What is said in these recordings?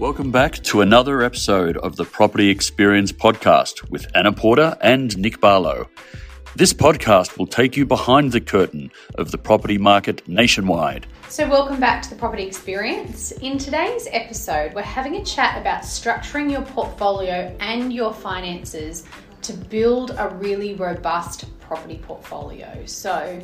Welcome back to another episode of the Property Experience Podcast with Anna Porter and Nick Barlow. This podcast will take you behind the curtain of the property market nationwide. So, welcome back to the Property Experience. In today's episode, we're having a chat about structuring your portfolio and your finances to build a really robust property portfolio. So,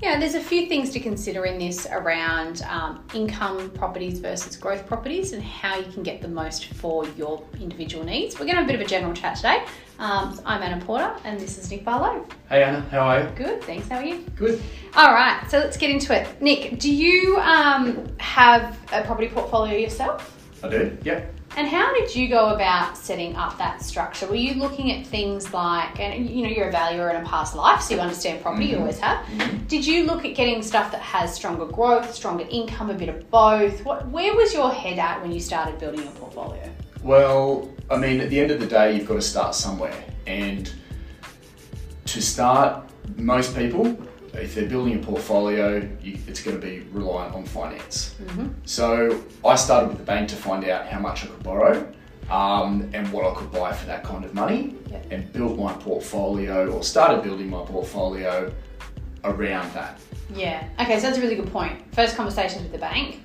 yeah, there's a few things to consider in this around um, income properties versus growth properties and how you can get the most for your individual needs. We're going to have a bit of a general chat today. Um, so I'm Anna Porter and this is Nick Barlow. Hey Anna, how are you? Good, thanks. How are you? Good. All right, so let's get into it. Nick, do you um, have a property portfolio yourself? I do. Yep. And how did you go about setting up that structure? Were you looking at things like, and you know, you're a valuer in a past life, so you understand property, you mm-hmm. always have. Did you look at getting stuff that has stronger growth, stronger income, a bit of both? What, where was your head at when you started building your portfolio? Well, I mean, at the end of the day, you've got to start somewhere, and to start, most people, if they're building a portfolio, you, it's going to be reliant on finance. So I started with the bank to find out how much I could borrow. Um, and what I could buy for that kind of money, Yep. and built my portfolio or started building my portfolio around that. Yeah. Okay, so that's a really good point. First conversations with the bank.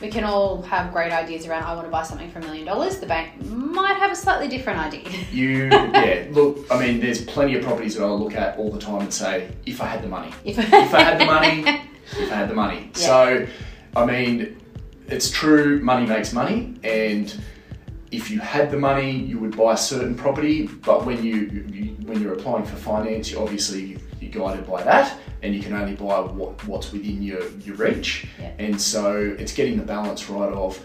We can all have great ideas around I want to buy something for a million dollars. The bank might have a slightly different idea. You, yeah, look, I mean, there's plenty of properties that I look at all the time and say, if I had the money, if, if I had the money, if I had the money. Yeah. So, I mean, it's true, money makes money, and if you had the money, you would buy a certain property. But when you, you when you're applying for finance, you obviously guided by that, and you can only buy what, what's within your your reach. Yeah. And so, it's getting the balance right of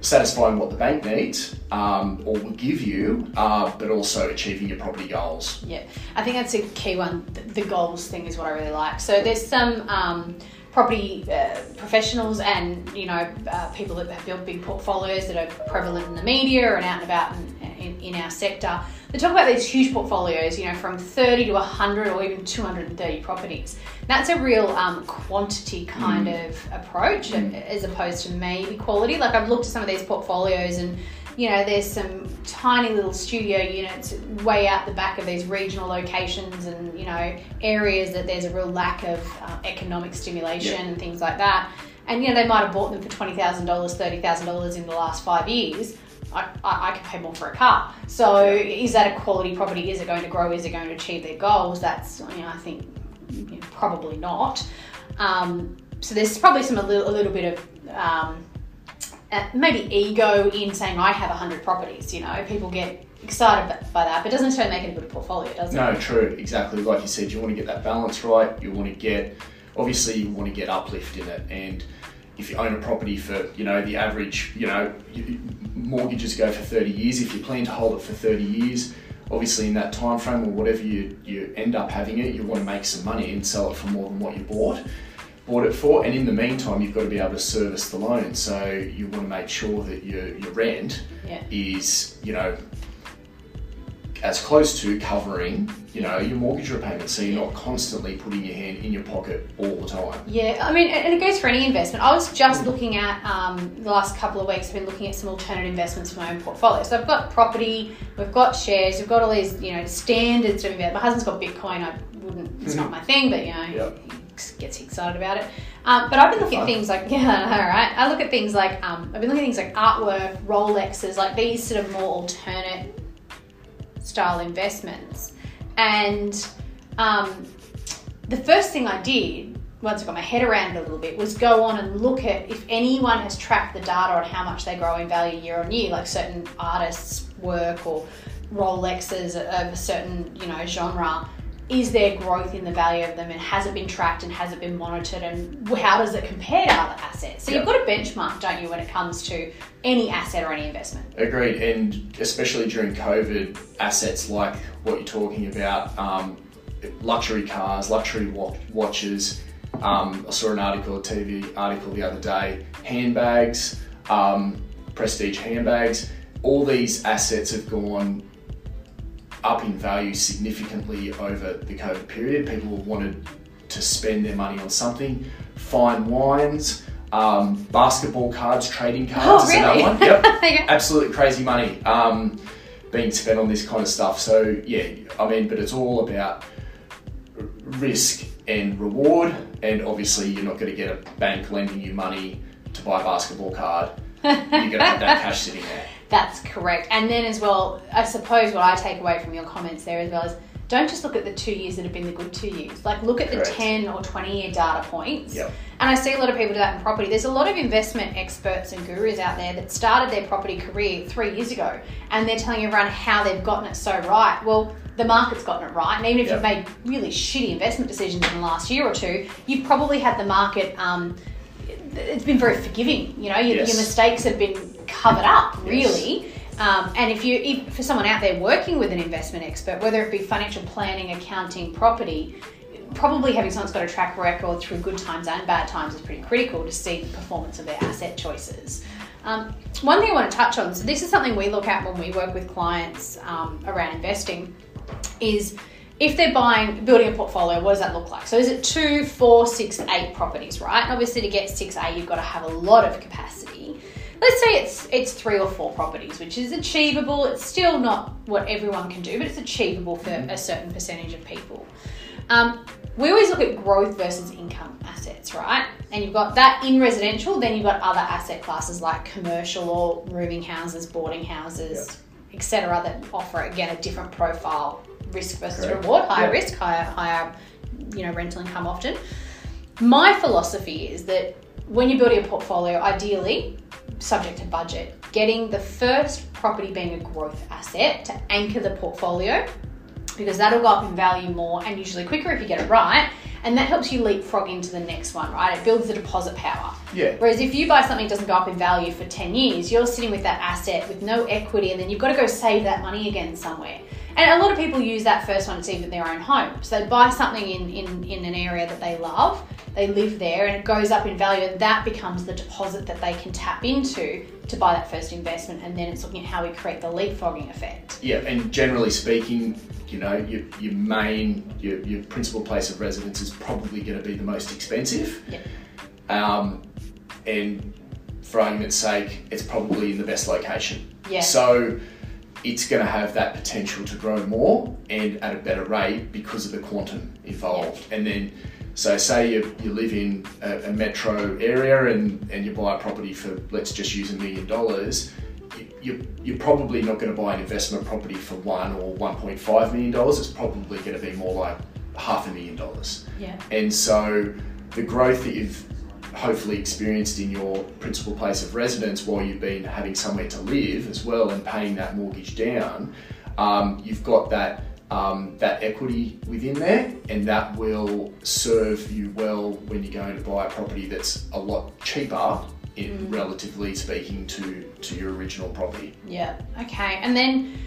satisfying what the bank needs um, or will give you, uh, but also achieving your property goals. Yeah, I think that's a key one. The, the goals thing is what I really like. So there's some um, property uh, professionals and you know uh, people that have built big portfolios that are prevalent in the media and out and about in, in, in our sector. They talk about these huge portfolios, you know, from 30 to 100 or even 230 properties. That's a real um, quantity kind of approach as opposed to maybe quality. Like I've looked at some of these portfolios and you know, there's some tiny little studio units way out the back of these regional locations and, you know, areas that there's a real lack of uh, economic stimulation Yeah. and things like that. And, you know, they might have bought them for $20,000, $30,000 in the last five years. I, I, I can pay more for a car. So is that a quality property? Is it going to grow? Is it going to achieve their goals? That's, you know, I think you know, probably not. Um, so there's probably some a little, a little bit of um, uh, maybe ego in saying I have 100 properties. You know, people get excited by that, but doesn't necessarily make it a good portfolio, does it? No, true, exactly. Like you said, you want to get that balance right. You want to get, obviously, you want to get uplift in it. And if you own a property for, you know, the average, you know, mortgages go for 30 years. If you plan to hold it for 30 years, obviously in that time frame or whatever you, you end up having it, you want to make some money and sell it for more than what you bought bought it for. And in the meantime, you've got to be able to service the loan. So you want to make sure that your, your rent Yeah. is, you know, as close to covering, you know, your mortgage repayment. So you're not constantly putting your hand in your pocket all the time. Yeah, I mean, and it goes for any investment. I was just looking at um, the last couple of weeks. I've been looking at some alternate investments for my own portfolio. So I've got property, we've got shares, we've got all these, you know, standards. My husband's got Bitcoin. I wouldn't. It's not my thing, but you know, Yep. he gets excited about it. Um, but I've been looking at things like yeah, all right. I look at things like um, I've been looking at things like artwork, Rolexes, like these sort of more alternate style investments. And um, the first thing I did, once I got my head around it a little bit, was go on and look at if anyone has tracked the data on how much they grow in value year on year, like certain artists' work or Rolexes of a certain, you know, genre. Is there growth in the value of them and has it been tracked and has it been monitored and how does it compare to other assets? So you've got a benchmark, don't you, when it comes to any asset or any investment? Agreed, and especially during COVID, assets like what you're talking about, um, luxury cars, luxury wa- watches. Um, I saw an article, a TV article the other day, handbags, um, prestige handbags. All these assets have gone up in value significantly over the COVID period. People wanted to spend their money on something. Fine wines, Um, basketball cards, trading cards Oh, is another one. Yep. Yeah. Absolutely crazy money um, being spent on this kind of stuff. So, yeah, I mean, but it's all about risk and reward. And obviously, you're not going to get a bank lending you money to buy a basketball card. You're going to have that cash sitting there. That's correct. And then as well, I suppose what I take away from your comments there as well is don't just look at the two years that have been the good two years. Like look at Correct. the 10 or 20 year data points. Yep. And I see a lot of people do that in property. There's a lot of investment experts and gurus out there that started their property career three years ago and they're telling everyone how they've gotten it so right. Well, the market's gotten it right. And even if Yep. you've made really shitty investment decisions in the last year or two, you've probably had the market. Um, it's been very forgiving. You know, your, Yes. your mistakes have been covered up, Yes. really. Um, and if you, if, for someone out there working with an investment expert, whether it be financial planning, accounting, property, probably having someone that's got a track record through good times and bad times is pretty critical to see the performance of their asset choices. Um, one thing I want to touch on, so this is something we look at when we work with clients um, around investing, is if they're buying, building a portfolio, what does that look like? So is it two, four, six, eight properties, right? And obviously to get six, eight, you've got to have a lot of capacity. Let's say it's it's three or four properties, which is achievable. It's still not what everyone can do, but it's achievable for a certain percentage of people. Um, we always look at growth versus income assets, right? And you've got that in residential, then you've got other asset classes like commercial or rooming houses, boarding houses, etc., that offer again a different profile, risk versus Correct. reward, higher Yeah. risk, higher higher, you know, rental income often. My philosophy is that when you're building a portfolio, ideally, subject to budget, getting the first property being a growth asset to anchor the portfolio because that'll go up in value more and usually quicker if you get it right. And that helps you leapfrog into the next one, right? It builds the deposit power. Yeah. Whereas if you buy something that doesn't go up in value for 10 years, you're sitting with that asset with no equity and then you've got to go save that money again somewhere. And a lot of people use that first one it's even their own home. So they buy something in, in, in an area that they love, they live there, and it goes up in value, and that becomes the deposit that they can tap into to buy that first investment. And then it's looking at how we create the leapfrogging effect. Yeah, and generally speaking, you know, your, your main, your, your principal place of residence is probably going to be the most expensive. Yeah. Um, and for argument's sake, it's probably in the best location. Yeah. So it's going to have that potential to grow more and at a better rate because of the quantum involved. And then, so say you, you live in a, a metro area and, and you buy a property for, let's just use a million dollars, you- you, you're probably not going to buy an investment property for one or $1.5 million. It's probably going to be more like half a million dollars. Yeah. And so the growth that you've hopefully experienced in your principal place of residence while you've been having somewhere to live as well and paying that mortgage down, um, you've got that um, that equity within there, and that will serve you well when you're going to buy a property that's a lot cheaper, in relatively speaking, to to your original property. Yeah. Okay. And then,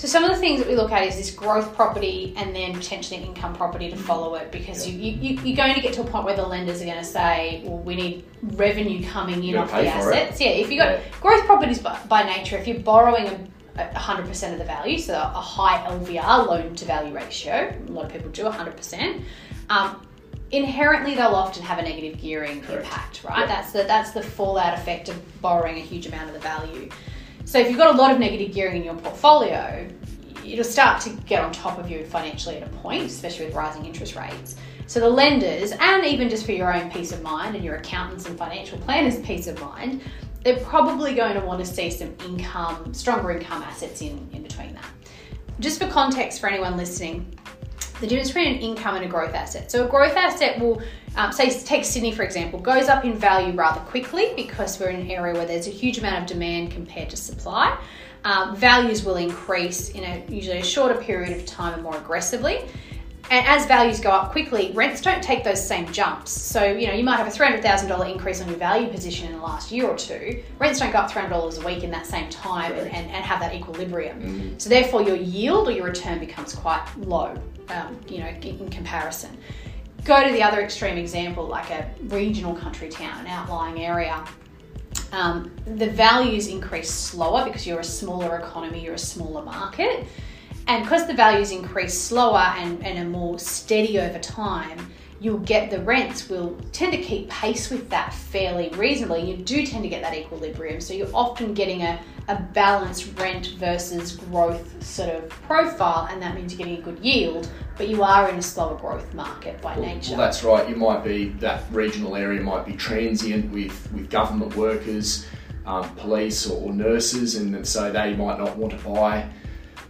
so some of the things that we look at is this growth property and then potentially income property to follow it because you, you, you're going to get to a point where the lenders are going to say, well, we need revenue coming in off the for it. assets. Yeah. If you've got Yeah. growth properties by, by nature, if you're borrowing a, a 100% of the value, so a high LVR, loan to value ratio, a lot of people do 100%. Um, inherently they'll often have a negative gearing Correct. impact right Yeah. that's the that's the fallout effect of borrowing a huge amount of the value so if you've got a lot of negative gearing in your portfolio it'll start to get on top of you financially at a point especially with rising interest rates. So the lenders and even just for your own peace of mind and your accountants and financial planners peace of mind they're probably going to want to see some income stronger income assets in in between that. Just for context for anyone listening the difference between an income and a growth asset. So a growth asset will, um, say, take Sydney for example, goes up in value rather quickly because we're in an area where there's a huge amount of demand compared to supply. Um, values will increase in a usually a shorter period of time and more aggressively. And as values go up quickly, rents don't take those same jumps. So, you know, you might have a $300,000 increase on your value position in the last year or two. Rents don't go up $300 a week in that same time and, and, and have that equilibrium. So, therefore, your yield or your return becomes quite low, um, you know, in, in comparison. Go to the other extreme example, like a regional country town, an outlying area. Um, the values increase slower because you're a smaller economy, you're a smaller market. And because the values increase slower and, and are more steady over time, you'll get the rents will tend to keep pace with that fairly reasonably. You do tend to get that equilibrium, so you're often getting a, a balanced rent versus growth sort of profile, and that means you're getting a good yield, but you are in a slower growth market by Well, nature. Well, that's right. You might be that regional area might be transient with with government workers, um, police or, or nurses, and so they might not want to buy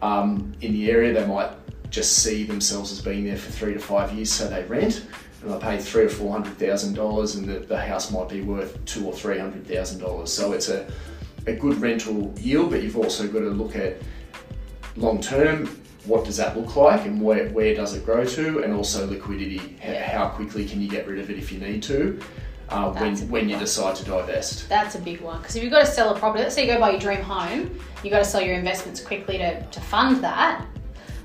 um, in the area. They might just see themselves as being there for three to five years, so they rent. And they pay three or four hundred thousand dollars, and the, the house might be worth two or three hundred thousand dollars. So it's a a good rental yield, but you've also got to look at long term what does that look like and where, where does it grow to and also liquidity how quickly can you get rid of it if you need to uh, when, when you one. decide to divest That's a big one because if you've got to sell a property, let's say you go buy your dream home, you've got to sell your investments quickly to, to fund that.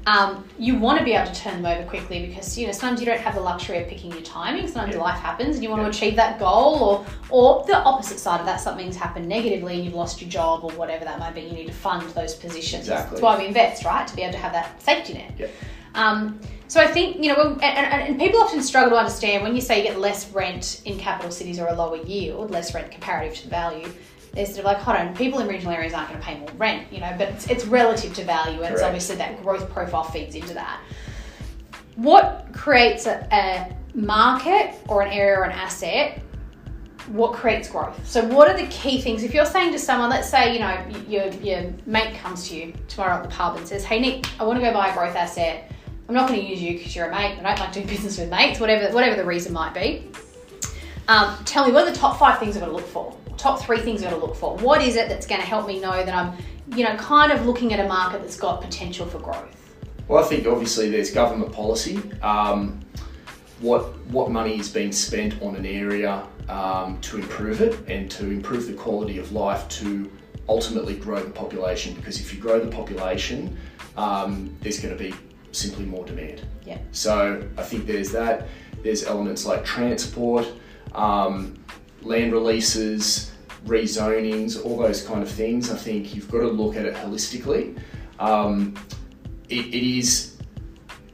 Um, you want to be able to turn them over quickly because you know sometimes you don't have the luxury of picking your timing. Sometimes Yeah. life happens and you want Yeah. to achieve that goal, or or the opposite side of that, something's happened negatively and you've lost your job or whatever that might be. You need to fund those positions. Exactly. That's why we invest, right? To be able to have that safety net. Yeah. Um, so I think you know, and, and, and people often struggle to understand when you say you get less rent in capital cities or a lower yield, less rent comparative to the value. They're sort of like, hold on, people in regional areas aren't going to pay more rent, you know, but it's, it's relative to value, and it's obviously that growth profile feeds into that. What creates a, a market or an area or an asset? What creates growth? So, what are the key things? If you're saying to someone, let's say, you know, your, your mate comes to you tomorrow at the pub and says, Hey, Nick, I want to go buy a growth asset. I'm not going to use you because you're a mate. I don't like doing business with mates, whatever, whatever the reason might be. Um, tell me, what are the top five things I've got to look for? Top three things I've got to look for. What is it that's going to help me know that I'm, you know, kind of looking at a market that's got potential for growth? well i think obviously there's government policy um, what what money is being spent on an area um, to improve it and to improve the quality of life to ultimately grow the population because if you grow the population um, there's going to be simply more demand Yeah. So I think there's that. There's elements like transport, um, land releases, rezonings, all those kind of things. I think you've got to look at it holistically. Um, it, it is,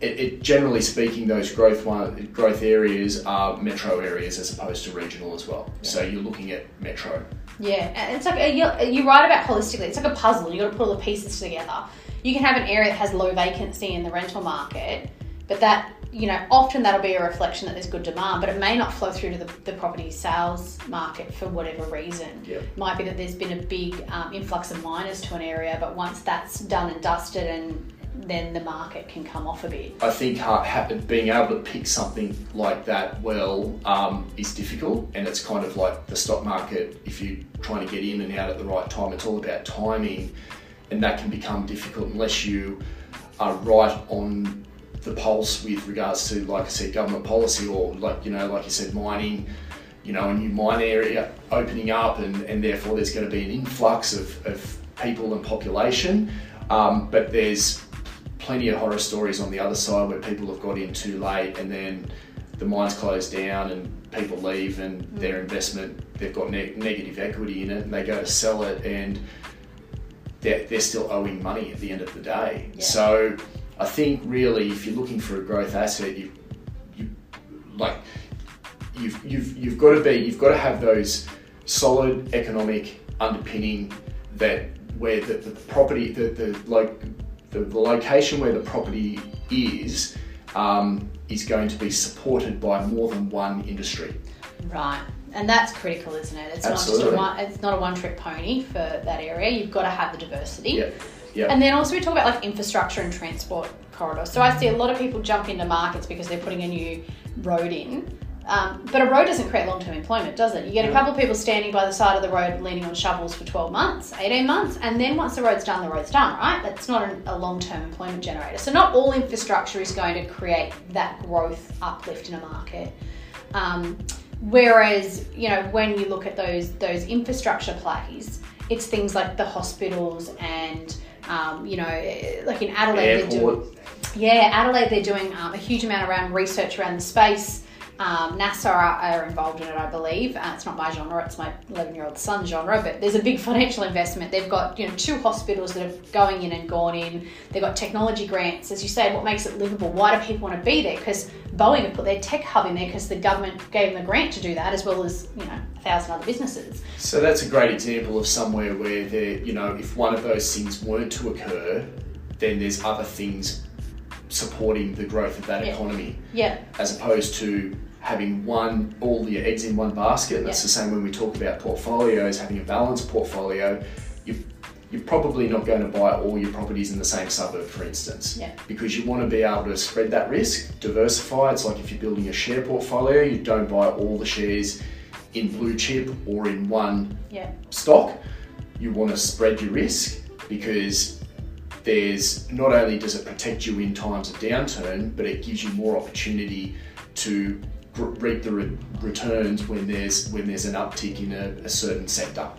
it, it, generally speaking, those growth one, growth areas are metro areas as opposed to regional as well. So you're looking at metro. Yeah, and it's like you're, you're right about holistically. It's like a puzzle. You got to put all the pieces together. You can have an area that has low vacancy in the rental market, but that you know often that'll be a reflection that there's good demand, but it may not flow through to the, the property sales market for whatever reason. Yep. Might be that there's been a big um, influx of miners to an area, but once that's done and dusted, and then the market can come off a bit. I think being able to pick something like that well um, is difficult, and it's kind of like the stock market. If you're trying to get in and out at the right time, it's all about timing, and that can become difficult unless you are right on the pulse with regards to, like I said, government policy or like you know, like you said, mining. You know, a new mine area opening up, and, and therefore there's going to be an influx of, of people and population. Um, but there's plenty of horror stories on the other side where people have got in too late and then the mines close down and people leave and their investment they've got ne- negative equity in it and they go to sell it and they're, they're still owing money at the end of the day Yeah. so i think really if you're looking for a growth asset you you like you've you've you've got to be you've got to have those solid economic underpinning that where the, the property the the like the, the location where the property is um, is going to be supported by more than one industry. Right. And that's critical, isn't it? It's not just a one, it's not a one trick pony for that area. You've got to have the diversity. Yep. Yep. And then also we talk about like infrastructure and transport corridors. So I see a lot of people jump into markets because they're putting a new road in. Um, but a road doesn't create long-term employment, does it? You get a couple of people standing by the side of the road leaning on shovels for 12 months, 18 months, and then once the road's done, the road's done, right? That's not an, a long-term employment generator. So not all infrastructure is going to create that growth uplift in a market. Um, whereas, you know, when you look at those those infrastructure plays, it's things like the hospitals and um, you know, like in Adelaide, they're doing yeah, Adelaide, they're doing um, a huge amount around research around the space. Um, NASA are, are involved in it, I believe. Uh, it's not my genre; it's my 11-year-old son's genre. But there's a big financial investment. They've got you know two hospitals that are going in and gone in. They've got technology grants, as you say. What makes it livable? Why do people want to be there? Because Boeing have put their tech hub in there because the government gave them a grant to do that, as well as you know a thousand other businesses. So that's a great example of somewhere where there, you know, if one of those things weren't to occur, then there's other things supporting the growth of that Yeah. economy, Yeah, as opposed to having one all your eggs in one basket. And that's Yeah. the same when we talk about portfolios, having a balanced portfolio. You you're probably not going to buy all your properties in the same suburb, for instance, Yeah. because you want to be able to spread that risk, diversify. It's like if you're building a share portfolio, you don't buy all the shares in blue chip or in one yeah, stock, you want to spread your risk because there's not only does it protect you in times of downturn, but it gives you more opportunity to reap the re- returns when there's when there's an uptick in a, a certain sector.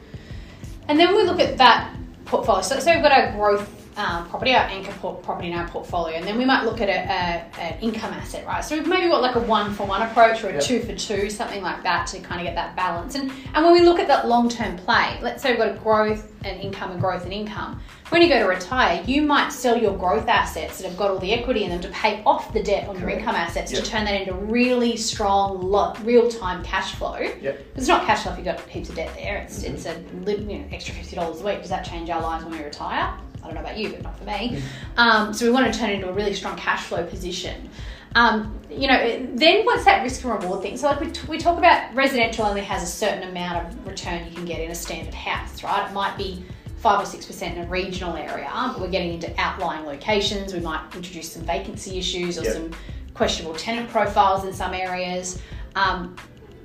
And then we look at that portfolio. So, so we've got our growth um, property, our anchor port- property in our portfolio, and then we might look at an income asset, right? So we've maybe got like a one for one approach or a Yep. two for two, something like that, to kind of get that balance. And and when we look at that long term play, let's say we've got a growth and income and growth and income. When you go to retire, you might sell your growth assets that have got all the equity in them to pay off the debt on your income assets Yep. to turn that into really strong, lo- real time cash flow. Yep. It's not cash flow if you've got heaps of debt there. It's it's a you know, extra fifty dollars a week. Does that change our lives when we retire? I don't know about you, but not for me. Um, so we want to turn it into a really strong cash flow position. Um, you know, then what's that risk and reward thing? So like we, t- we talk about residential only has a certain amount of return you can get in a standard house, right? It might be five or six percent in a regional area, but we're getting into outlying locations. We might introduce some vacancy issues or Yep. some questionable tenant profiles in some areas. Um,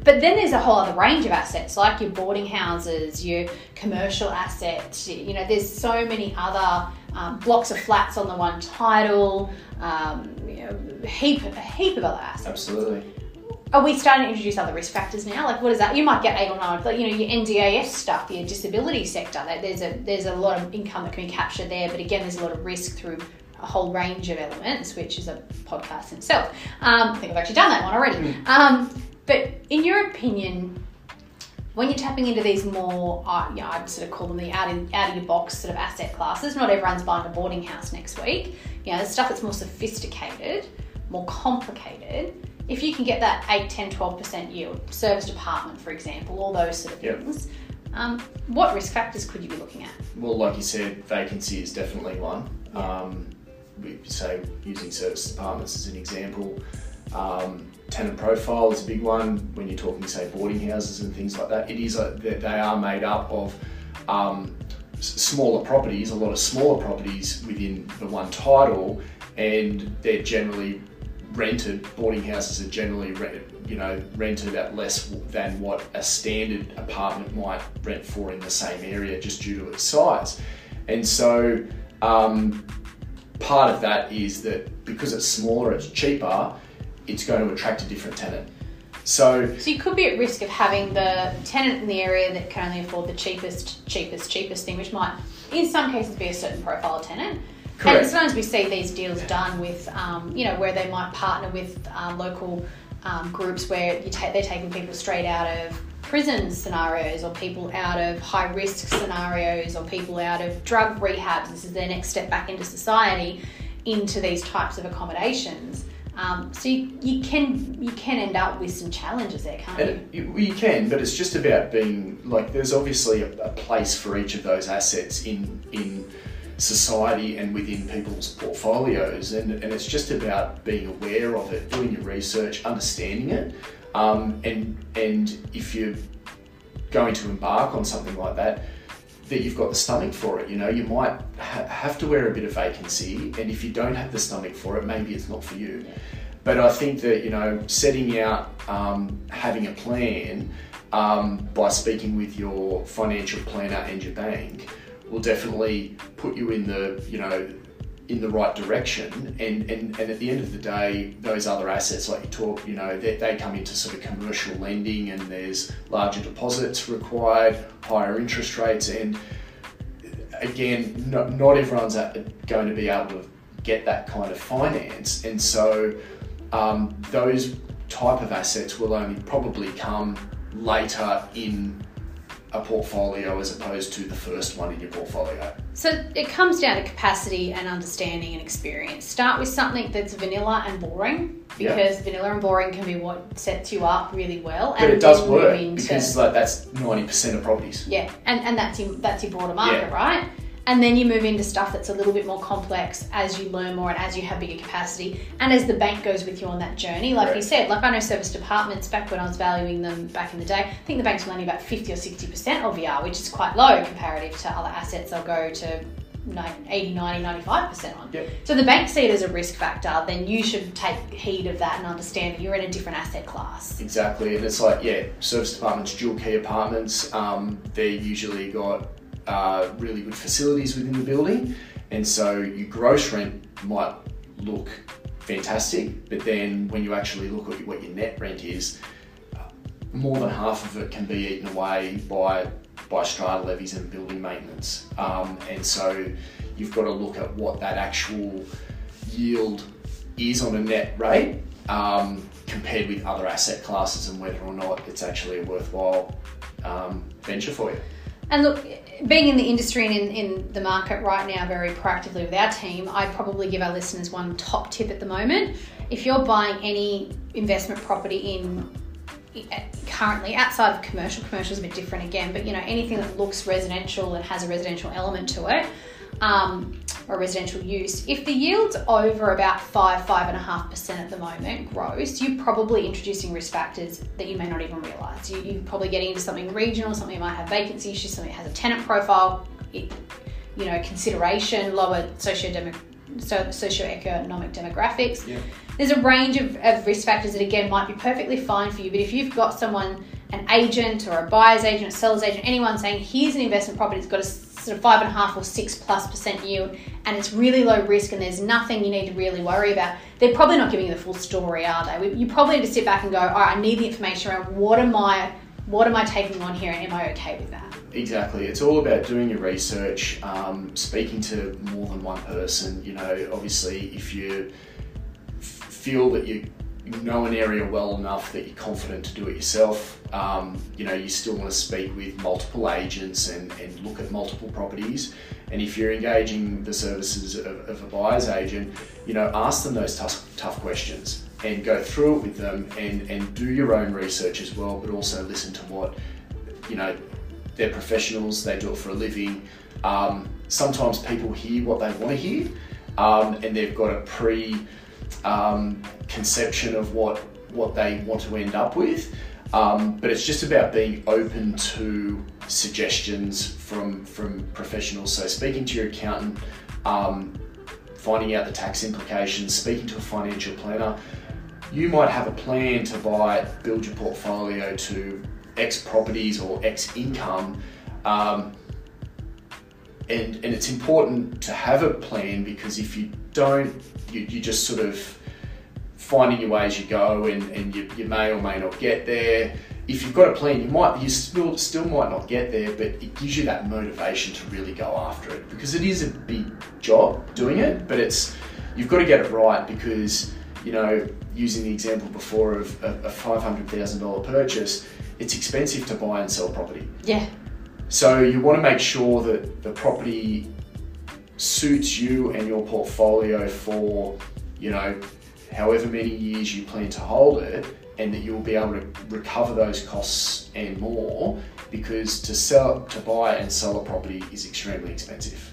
but then there's a whole other range of assets, like your boarding houses, your commercial assets. You know, there's so many other um, blocks of flats on the one title. Um, you know, a heap, a heap of other assets. Absolutely. Are we starting to introduce other risk factors now? Like, what is that? You might get eight or nine, but you know, your NDIS stuff, your disability sector. That there's a there's a lot of income that can be captured there, but again, there's a lot of risk through a whole range of elements, which is a podcast in itself. Um, I think I've actually done that one already. Um, but in your opinion, when you're tapping into these more, uh, know, I'd sort of call them the out, in, out of your box sort of asset classes. Not everyone's buying a boarding house next week. You know, the stuff that's more sophisticated, more complicated. If you can get that 8, 10, 12% yield, serviced apartment, for example, all those sort of Yep. things, um, what risk factors could you be looking at? Well, like you said, vacancy is definitely one. Yeah. Um, we say using service apartments as an example. Um, tenant profile is a big one when you're talking, say, boarding houses and things like that. It is a, they are made up of um, smaller properties, a lot of smaller properties within the one title, and they're generally rented. Boarding houses are generally re- you know rented at less than what a standard apartment might rent for in the same area, just due to its size. And so um, part of that is that because it's smaller, it's cheaper, it's going to attract a different tenant. So So you could be at risk of having the tenant in the area that can only afford the cheapest, cheapest, cheapest thing, which might, in some cases, be a certain profile of tenant. Correct. And sometimes we see these deals done with, um, you know, where they might partner with um, local um, groups where you take they're taking people straight out of prison scenarios or people out of high risk scenarios or people out of drug rehabs. This is their next step back into society, into these types of accommodations. Um, so you, you can you can end up with some challenges there, can't you? And you, you can, but it's just about being like. There's obviously a, a place for each of those assets in in society and within people's portfolios, and, and it's just about being aware of it, doing your research, understanding it, um, and and if you're going to embark on something like that, that you've got the stomach for it. You know, you might ha- have to wear a bit of vacancy, and if you don't have the stomach for it, maybe it's not for you. But I think that you know, setting out, um, having a plan um, by speaking with your financial planner and your bank will definitely put you in the you know in the right direction and, and, and at the end of the day those other assets like you talk you know they, they come into sort of commercial lending and there's larger deposits required higher interest rates and again not, not everyone's going to be able to get that kind of finance and so um, those type of assets will only probably come later in a portfolio as opposed to the first one in your portfolio? So it comes down to capacity and understanding and experience. Start with something that's vanilla and boring because yeah. vanilla and boring can be what sets you up really well. But and it does work into, because like that's ninety percent of properties. Yeah, and and that's your, that's your broader market, yeah. right? And then you move into stuff that's a little bit more complex as you learn more and as you have bigger capacity and as the bank goes with you on that journey. Like right. you said, like I know serviced apartments back when I was valuing them back in the day, I think the bank's were lending about 50 or 60% LVR, which is quite low comparative to other assets they'll go to 80, 90, 95% on. Yep. So the bank see it as a risk factor, then you should take heed of that and understand that you're in a different asset class. Exactly. And it's like, yeah, serviced apartments, dual key apartments, um, they're usually got really good facilities within the building, and so your gross rent might look fantastic, but then when you actually look at what your net rent is, more than half of it can be eaten away by by strata levies and building maintenance, um, and so you've got to look at what that actual yield is on a net rate um, compared with other asset classes and whether or not it's actually a worthwhile um, venture for you. And look, being in the industry and in, in the market right now very proactively with our team, I'd probably give our listeners one top tip at the moment. If you're buying any investment property in currently outside of commercial, commercial is a bit different again, but you know, anything that looks residential and has a residential element to it, um, or residential use, if the yield's over about five, five and a half percent at the moment gross, you're probably introducing risk factors that you may not even realise. You, are probably getting into something regional, something that might have vacancy issues, something that has a tenant profile, it, you know, consideration, lower socio so socioeconomic demographics. Yeah. There's a range of, of risk factors that again might be perfectly fine for you, but if you've got someone, an agent or a buyer's agent, a seller's agent, anyone saying, here's an investment property that's got a sort of five and a half or six plus percent yield and it's really low risk and there's nothing you need to really worry about, they're probably not giving you the full story, are they? You probably need to sit back and go, all right, I need the information around what am I, what am I taking on here and am I okay with that? Exactly. It's all about doing your research, um, speaking to more than one person. You know, obviously, if you feel that you know an area well enough that you're confident to do it yourself. Um, you know, you still want to speak with multiple agents and, and look at multiple properties. And if you're engaging the services of, of a buyer's agent, you know, ask them those tough, tough questions and go through it with them and, and do your own research as well, but also listen to what, you know, they're professionals, they do it for a living. Um, sometimes people hear what they want to hear um, and they've got a pre um, conception of what what they want to end up with. Um, but it's just about being open to suggestions from from professionals. So speaking to your accountant, um, finding out the tax implications, speaking to a financial planner. You might have a plan to buy, build your portfolio to X properties or X income. Um, and, and it's important to have a plan because if you don't, you, you just sort of finding your way as you go and, and you, you may or may not get there. If you've got a plan, you might you still still might not get there, but it gives you that motivation to really go after it because it is a big job doing it, but it's you've got to get it right because you know using the example before of a, a five hundred thousand dollar purchase, it's expensive to buy and sell property. Yeah. So you want to make sure that the property suits you and your portfolio for you know however many years you plan to hold it, and that you'll be able to recover those costs and more because to sell, to buy and sell a property is extremely expensive.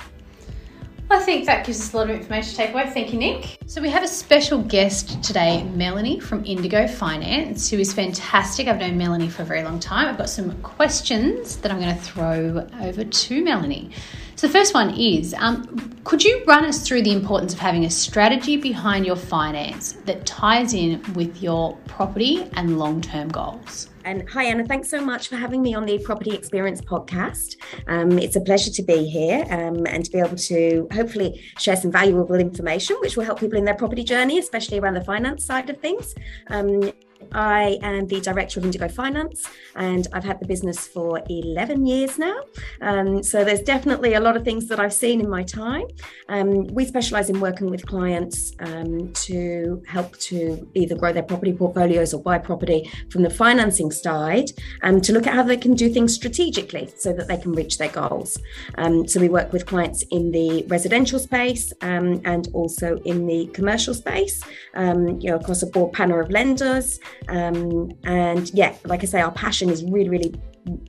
I think that gives us a lot of information to take away. Thank you, Nick. So, we have a special guest today, Melanie from Indigo Finance, who is fantastic. I've known Melanie for a very long time. I've got some questions that I'm going to throw over to Melanie. So, the first one is um, Could you run us through the importance of having a strategy behind your finance that ties in with your property and long term goals? And hi, Anna. Thanks so much for having me on the Property Experience podcast. Um, it's a pleasure to be here um, and to be able to hopefully share some valuable information which will help people in their property journey, especially around the finance side of things. Um, I am the director of Indigo Finance, and I've had the business for 11 years now. Um, so there's definitely a lot of things that I've seen in my time. Um, we specialize in working with clients um, to help to either grow their property portfolios or buy property from the financing side, and um, to look at how they can do things strategically so that they can reach their goals. Um, so we work with clients in the residential space um, and also in the commercial space, you know, across a broad panel of lenders. Um, and yeah, like I say, our passion is really, really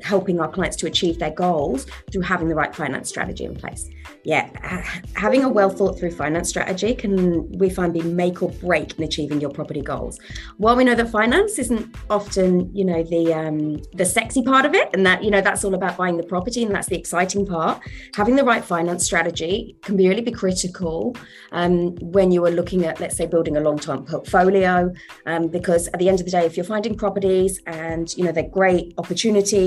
helping our clients to achieve their goals through having the right finance strategy in place. Yeah, having a well thought through finance strategy can we find be make or break in achieving your property goals. While we know that finance isn't often, you know, the um, the sexy part of it, and that you know that's all about buying the property, and that's the exciting part. Having the right finance strategy can be really be critical um, when you are looking at, let's say, building a long term portfolio, um, because at the end of the day, if you're finding properties and you know they're great opportunities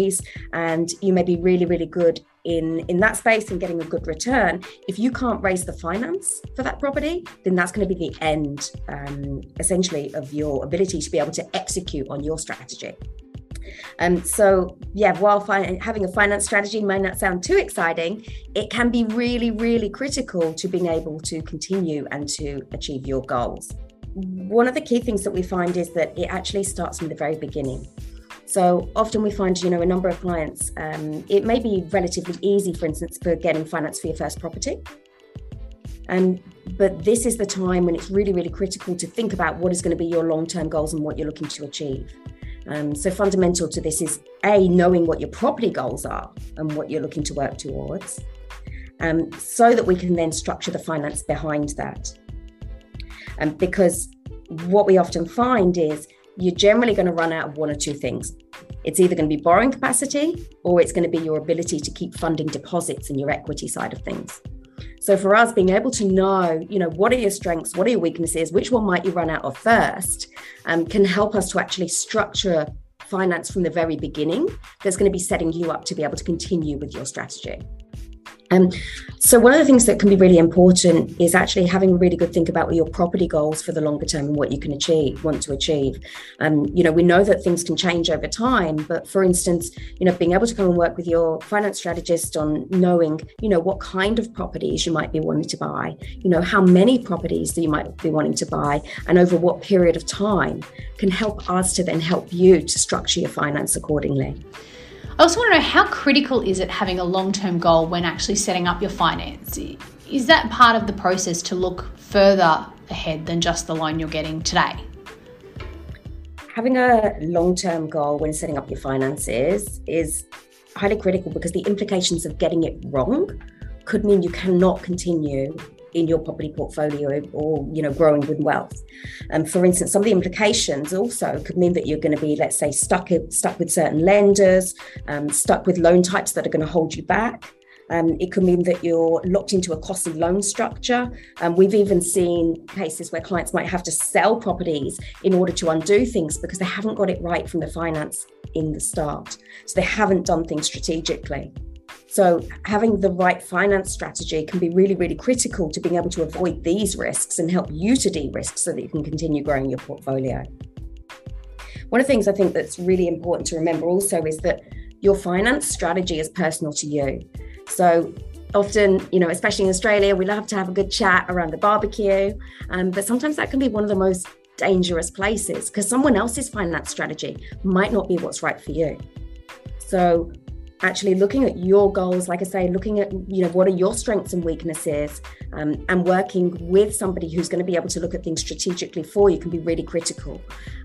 and you may be really really good in in that space and getting a good return if you can't raise the finance for that property then that's going to be the end um, essentially of your ability to be able to execute on your strategy um, so yeah, while fi- having a finance strategy might not sound too exciting, it can be really, really critical to being able to continue and to achieve your goals. One of the key things that we find is that it actually starts from the very beginning. So often we find, you know, a number of clients, um, it may be relatively easy, for instance, for getting finance for your first property. Um, but this is the time when it's really, really critical to think about what is going to be your long term goals and what you're looking to achieve. Um, so, fundamental to this is A, knowing what your property goals are and what you're looking to work towards, um, so that we can then structure the finance behind that. Um, because what we often find is you're generally going to run out of one or two things. It's either going to be borrowing capacity or it's going to be your ability to keep funding deposits in your equity side of things. So for us, being able to know, you know, what are your strengths, what are your weaknesses, which one might you run out of first, um, can help us to actually structure finance from the very beginning. That's going to be setting you up to be able to continue with your strategy. Um, so one of the things that can be really important is actually having a really good think about your property goals for the longer term and what you can achieve, want to achieve. Um, you know, we know that things can change over time, but for instance, you know, being able to come and work with your finance strategist on knowing, you know, what kind of properties you might be wanting to buy, you know, how many properties that you might be wanting to buy, and over what period of time can help us to then help you to structure your finance accordingly. I also want to know how critical is it having a long term goal when actually setting up your finance? Is that part of the process to look further ahead than just the loan you're getting today? Having a long term goal when setting up your finances is highly critical because the implications of getting it wrong could mean you cannot continue in your property portfolio or you know growing with wealth um, for instance some of the implications also could mean that you're going to be let's say stuck stuck with certain lenders um, stuck with loan types that are going to hold you back um, it could mean that you're locked into a costly loan structure. Um, we've even seen cases where clients might have to sell properties in order to undo things because they haven't got it right from the finance in the start. So they haven't done things strategically. So, having the right finance strategy can be really, really critical to being able to avoid these risks and help you to de risk so that you can continue growing your portfolio. One of the things I think that's really important to remember also is that your finance strategy is personal to you. So, often, you know, especially in Australia, we love to have a good chat around the barbecue, um, but sometimes that can be one of the most dangerous places because someone else's finance strategy might not be what's right for you. So, actually looking at your goals like i say looking at you know what are your strengths and weaknesses um, and working with somebody who's going to be able to look at things strategically for you can be really critical.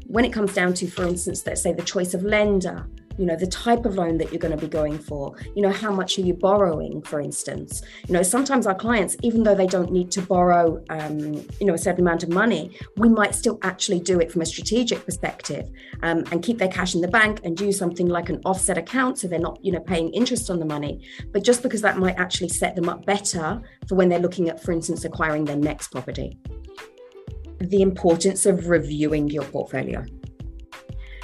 When it comes down to for instance let's say the choice of lender you know the type of loan that you're going to be going for. You know how much are you borrowing for instance? You know sometimes our clients even though they don't need to borrow um, you know a certain amount of money we might still actually do it from a strategic perspective um, and keep their cash in the bank and do something like an offset account so they're not you know paying interest on the money. But just because that might actually set them up better for when they're looking at for instance acquiring their next property. The importance of reviewing your portfolio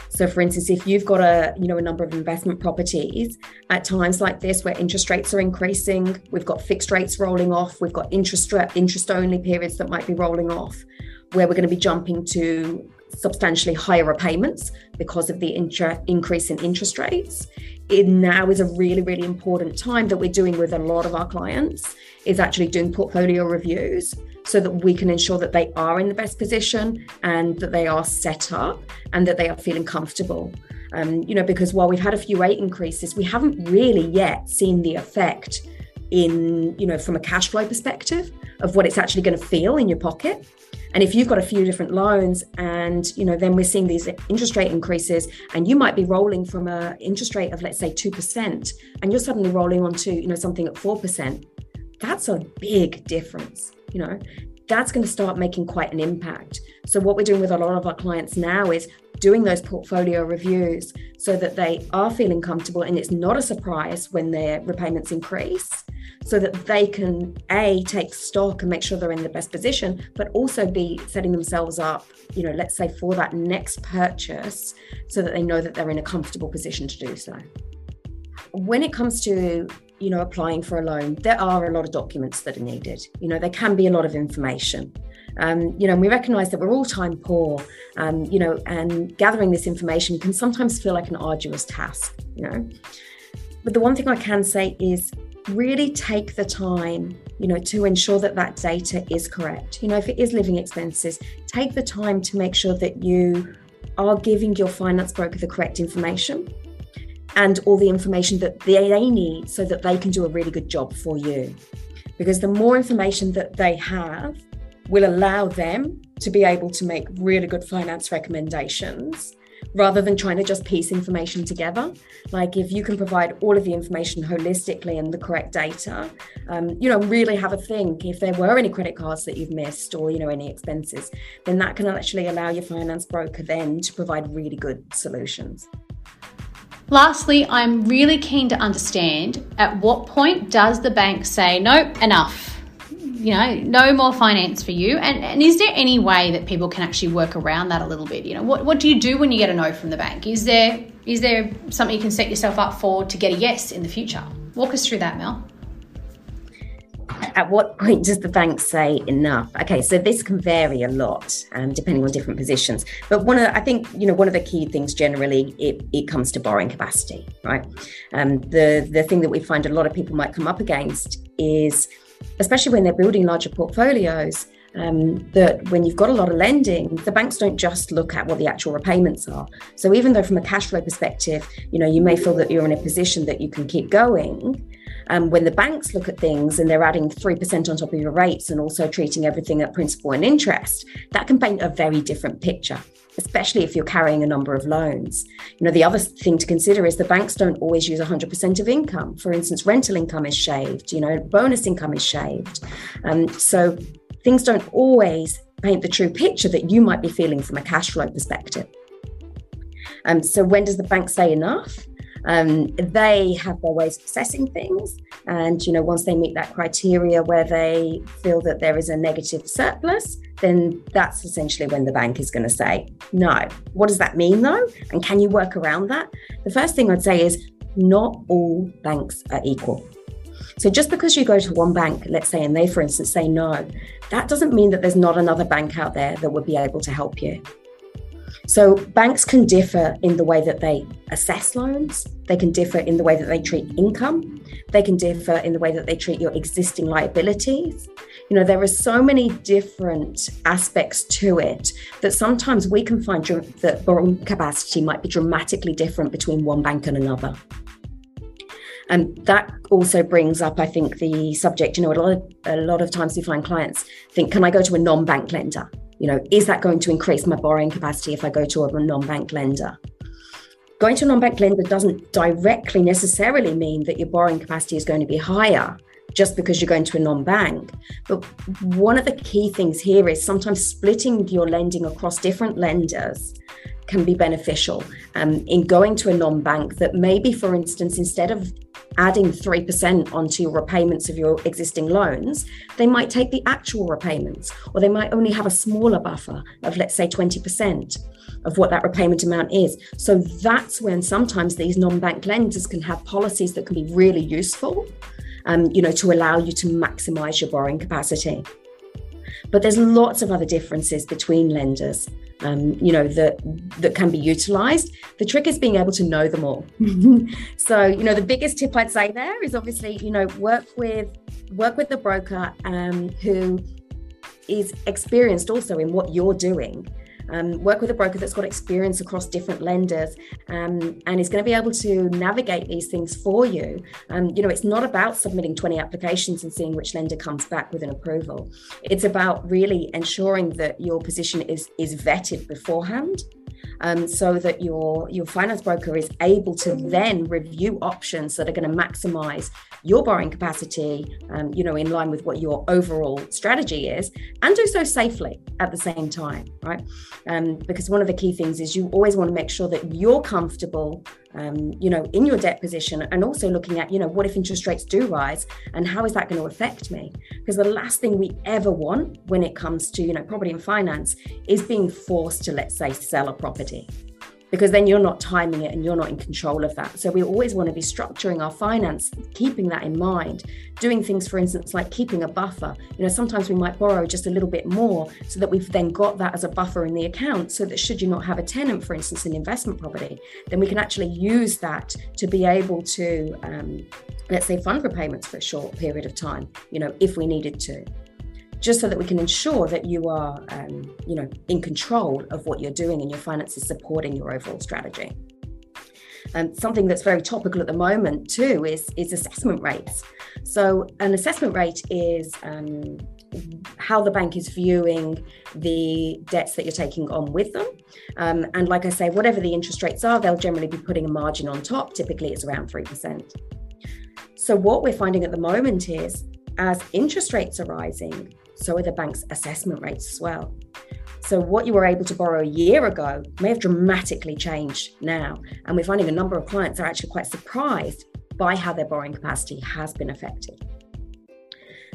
so, for instance, if you've got a you know a number of investment properties at times like this where interest rates are increasing, we've got fixed rates rolling off, we've got interest interest only periods that might be rolling off, where we're going to be jumping to substantially higher repayments because of the intra- increase in interest rates. It now is a really, really important time that we're doing with a lot of our clients is actually doing portfolio reviews so that we can ensure that they are in the best position and that they are set up and that they are feeling comfortable. Um, you know, because while we've had a few rate increases, we haven't really yet seen the effect in, you know, from a cash flow perspective of what it's actually going to feel in your pocket. And if you've got a few different loans and, you know, then we're seeing these interest rate increases and you might be rolling from a interest rate of, let's say, 2% and you're suddenly rolling onto, you know, something at 4%, that's a big difference, you know, that's going to start making quite an impact. So what we're doing with a lot of our clients now is doing those portfolio reviews so that they are feeling comfortable and it's not a surprise when their repayments increase so that they can a take stock and make sure they're in the best position but also be setting themselves up you know let's say for that next purchase so that they know that they're in a comfortable position to do so when it comes to you know applying for a loan there are a lot of documents that are needed. You know there can be a lot of information. Um, you know we recognize that we're all time poor um, you know and gathering this information can sometimes feel like an arduous task you know. But the one thing i can say is really take the time you know to ensure that that data is correct. You know if it is living expenses take the time to make sure that you are giving your finance broker the correct information and all the information that they need so that they can do a really good job for you because the more information that they have will allow them to be able to make really good finance recommendations rather than trying to just piece information together. Like if you can provide all of the information holistically and the correct data, um, you know, really have a think. If there were any credit cards that you've missed or you know any expenses, then that can actually allow your finance broker then to provide really good solutions. Lastly, I'm really keen to understand at what point does the bank say, nope, enough? you know, no more finance for you. And, and is there any way that people can actually work around that a little bit? You know, what, what do you do when you get a no from the bank? Is there is there something you can set yourself up for to get a yes in the future? Walk us through that, Mel. At what point does the bank say enough? Okay, so this can vary a lot um, depending on different positions. But one of the, I think you know one of the key things generally it, it comes to borrowing capacity, right? Um, the the thing that we find a lot of people might come up against is especially when they're building larger portfolios, um, that when you've got a lot of lending, the banks don't just look at what the actual repayments are. So even though from a cash flow perspective, you know, you may feel that you're in a position that you can keep going, um, when the banks look at things and they're adding 3% on top of your rates and also treating everything at principal and interest, that can paint a very different picture especially if you're carrying a number of loans. You know, the other thing to consider is the banks don't always use 100% of income. For instance, rental income is shaved, you know, bonus income is shaved. Um, so things don't always paint the true picture that you might be feeling from a cash flow perspective. Um, so when does the bank say enough? Um, they have their ways of assessing things, and you know, once they meet that criteria where they feel that there is a negative surplus, then that's essentially when the bank is going to say no. What does that mean though? And can you work around that? The first thing I'd say is not all banks are equal. So just because you go to one bank, let's say, and they, for instance, say no, that doesn't mean that there's not another bank out there that would be able to help you. So banks can differ in the way that they assess loans. They can differ in the way that they treat income. They can differ in the way that they treat your existing liabilities. You know, there are so many different aspects to it that sometimes we can find that borrowing capacity might be dramatically different between one bank and another. And that also brings up, I think, the subject. You know, a lot of a lot of times we find clients think, "Can I go to a non-bank lender?" You know, is that going to increase my borrowing capacity if I go to a non bank lender? Going to a non bank lender doesn't directly necessarily mean that your borrowing capacity is going to be higher just because you're going to a non bank. But one of the key things here is sometimes splitting your lending across different lenders can be beneficial um, in going to a non bank that maybe, for instance, instead of adding 3% onto your repayments of your existing loans, they might take the actual repayments, or they might only have a smaller buffer of, let's say, 20% of what that repayment amount is. So that's when sometimes these non bank lenders can have policies that can be really useful. Um, you know, to allow you to maximize your borrowing capacity. But there's lots of other differences between lenders. Um, you know, that that can be utilized. The trick is being able to know them all. so, you know, the biggest tip I'd say there is obviously, you know, work with work with the broker um, who is experienced also in what you're doing um, work with a broker that's got experience across different lenders um, and is going to be able to navigate these things for you. Um, you know, it's not about submitting 20 applications and seeing which lender comes back with an approval. It's about really ensuring that your position is is vetted beforehand um, so that your your finance broker is able to then review options that are going to maximize your borrowing capacity, um, you know, in line with what your overall strategy is, and do so safely at the same time, right? Um, because one of the key things is you always want to make sure that you're comfortable um, you know, in your debt position, and also looking at, you know, what if interest rates do rise, and how is that going to affect me? Because the last thing we ever want when it comes to, you know, property and finance is being forced to, let's say, sell a property because then you're not timing it and you're not in control of that. So we always want to be structuring our finance, keeping that in mind, doing things, for instance, like keeping a buffer. You know, sometimes we might borrow just a little bit more so that we've then got that as a buffer in the account so that should you not have a tenant, for instance, in investment property, then we can actually use that to be able to, um, let's say, fund repayments for a short period of time, you know, if we needed to just so that we can ensure that you are, um, you know, in control of what you're doing and your finances supporting your overall strategy. And something that's very topical at the moment too is is assessment rates. So an assessment rate is um, how the bank is viewing the debts that you're taking on with them. Um, and like I say, whatever the interest rates are, they'll generally be putting a margin on top. Typically, it's around three percent. So what we're finding at the moment is as interest rates are rising, so are the bank's assessment rates as well. So, what you were able to borrow a year ago may have dramatically changed now. And we're finding a number of clients are actually quite surprised by how their borrowing capacity has been affected.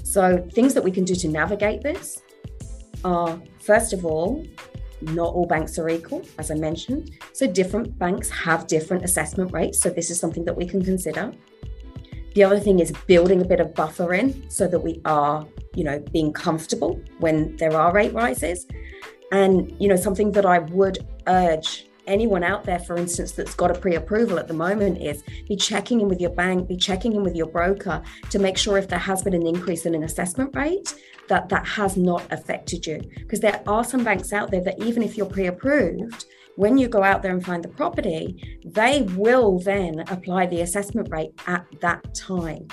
So, things that we can do to navigate this are first of all, not all banks are equal, as I mentioned. So, different banks have different assessment rates. So, this is something that we can consider. The other thing is building a bit of buffer in so that we are, you know, being comfortable when there are rate rises. And, you know, something that I would urge anyone out there, for instance, that's got a pre approval at the moment is be checking in with your bank, be checking in with your broker to make sure if there has been an increase in an assessment rate, that that has not affected you. Because there are some banks out there that even if you're pre approved, when you go out there and find the property, they will then apply the assessment rate at that time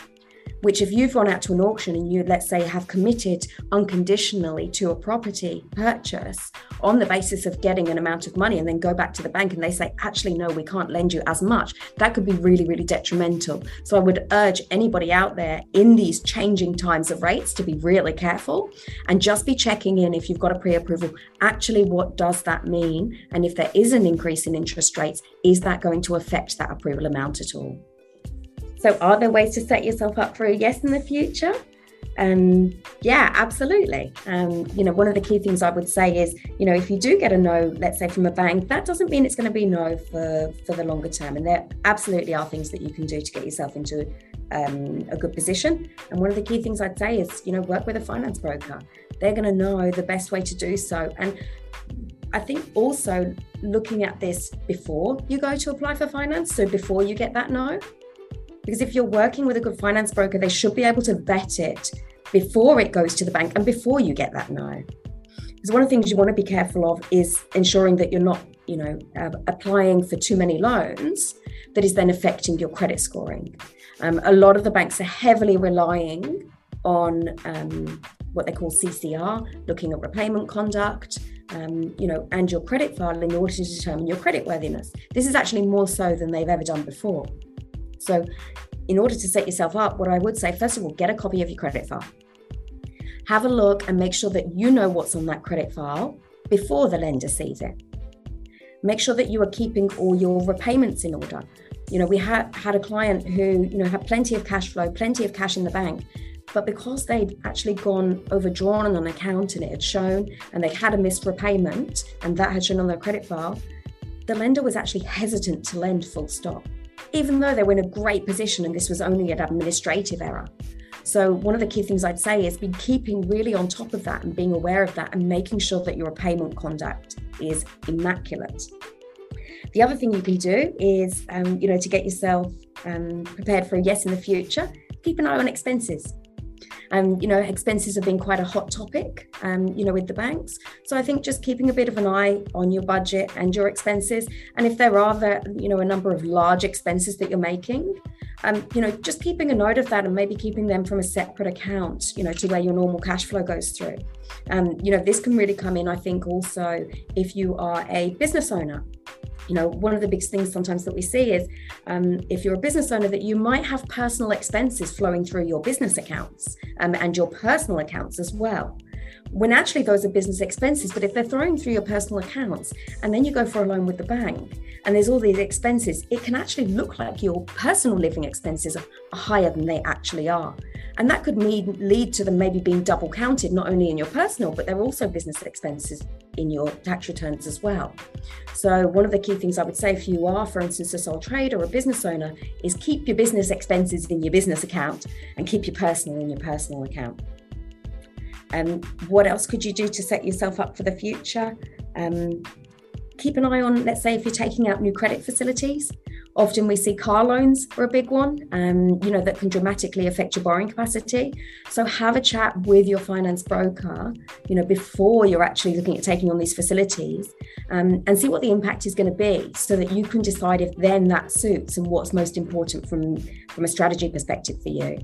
which if you've gone out to an auction and you let's say have committed unconditionally to a property purchase on the basis of getting an amount of money and then go back to the bank and they say actually no we can't lend you as much that could be really really detrimental. So i would urge anybody out there in these changing times of rates to be really careful and just be checking in if you've got a pre-approval. Actually what does that mean? And if there is an increase in interest rates is that going to affect that approval amount at all so, are there ways to set yourself up for a yes in the future? Um, yeah, absolutely. Um, you know, one of the key things I would say is, you know, if you do get a no, let's say from a bank, that doesn't mean it's going to be no for for the longer term. And there absolutely are things that you can do to get yourself into um, a good position. And one of the key things I'd say is, you know, work with a finance broker. They're going to know the best way to do so. And I think also looking at this before you go to apply for finance, so before you get that no, because if you're working with a good finance broker, they should be able to vet it before it goes to the bank and before you get that no. Because one of the things you want to be careful of is ensuring that you're not, you know, uh, applying for too many loans that is then affecting your credit scoring. Um, a lot of the banks are heavily relying on um, what they call CCR, looking at repayment conduct, um, you know, and your credit file in order to determine your credit worthiness. This is actually more so than they've ever done before. So, in order to set yourself up, what I would say, first of all, get a copy of your credit file. Have a look and make sure that you know what's on that credit file before the lender sees it. Make sure that you are keeping all your repayments in order. You know, we had had a client who, you know, had plenty of cash flow, plenty of cash in the bank, but because they'd actually gone overdrawn on an account and it had shown, and they had a missed repayment, and that had shown on their credit file, the lender was actually hesitant to lend full stop even though they were in a great position and this was only an administrative error. So, one of the key things I'd say is be keeping really on top of that and being aware of that and making sure that your payment conduct is immaculate. The other thing you can do is, um, you know, to get yourself um, prepared for a yes in the future, keep an eye on expenses. Um, you know, expenses have been quite a hot topic, um, you know, with the banks. So I think just keeping a bit of an eye on your budget and your expenses, and if there are, the, you know, a number of large expenses that you're making, um, you know, just keeping a note of that and maybe keeping them from a separate account, you know, to where your normal cash flow goes through. Um, you know, this can really come in, I think, also if you are a business owner you know one of the big things sometimes that we see is um, if you're a business owner that you might have personal expenses flowing through your business accounts um, and your personal accounts as well when actually those are business expenses but if they're thrown through your personal accounts and then you go for a loan with the bank and there's all these expenses it can actually look like your personal living expenses are higher than they actually are and that could mean, lead to them maybe being double counted, not only in your personal, but they're also business expenses in your tax returns as well. So, one of the key things I would say if you are, for instance, a sole trader or a business owner, is keep your business expenses in your business account and keep your personal in your personal account. Um, what else could you do to set yourself up for the future? Um, keep an eye on, let's say, if you're taking out new credit facilities. Often we see car loans are a big one, um, you know, that can dramatically affect your borrowing capacity. So have a chat with your finance broker, you know, before you're actually looking at taking on these facilities um, and see what the impact is going to be so that you can decide if then that suits and what's most important from, from a strategy perspective for you.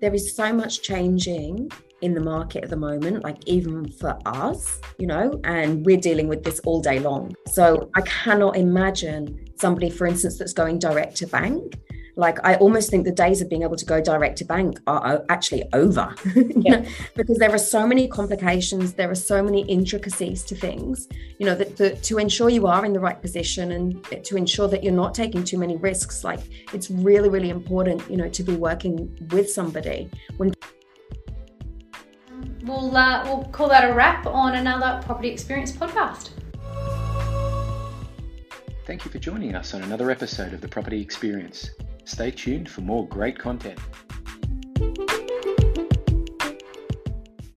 There is so much changing in the market at the moment, like even for us, you know, and we're dealing with this all day long. So I cannot imagine somebody, for instance, that's going direct to bank. Like I almost think the days of being able to go direct to bank are actually over, yeah. because there are so many complications, there are so many intricacies to things, you know, that, that to ensure you are in the right position and to ensure that you're not taking too many risks. Like it's really, really important, you know, to be working with somebody when we'll uh, we'll call that a wrap on another property experience podcast. Thank you for joining us on another episode of the Property Experience. Stay tuned for more great content.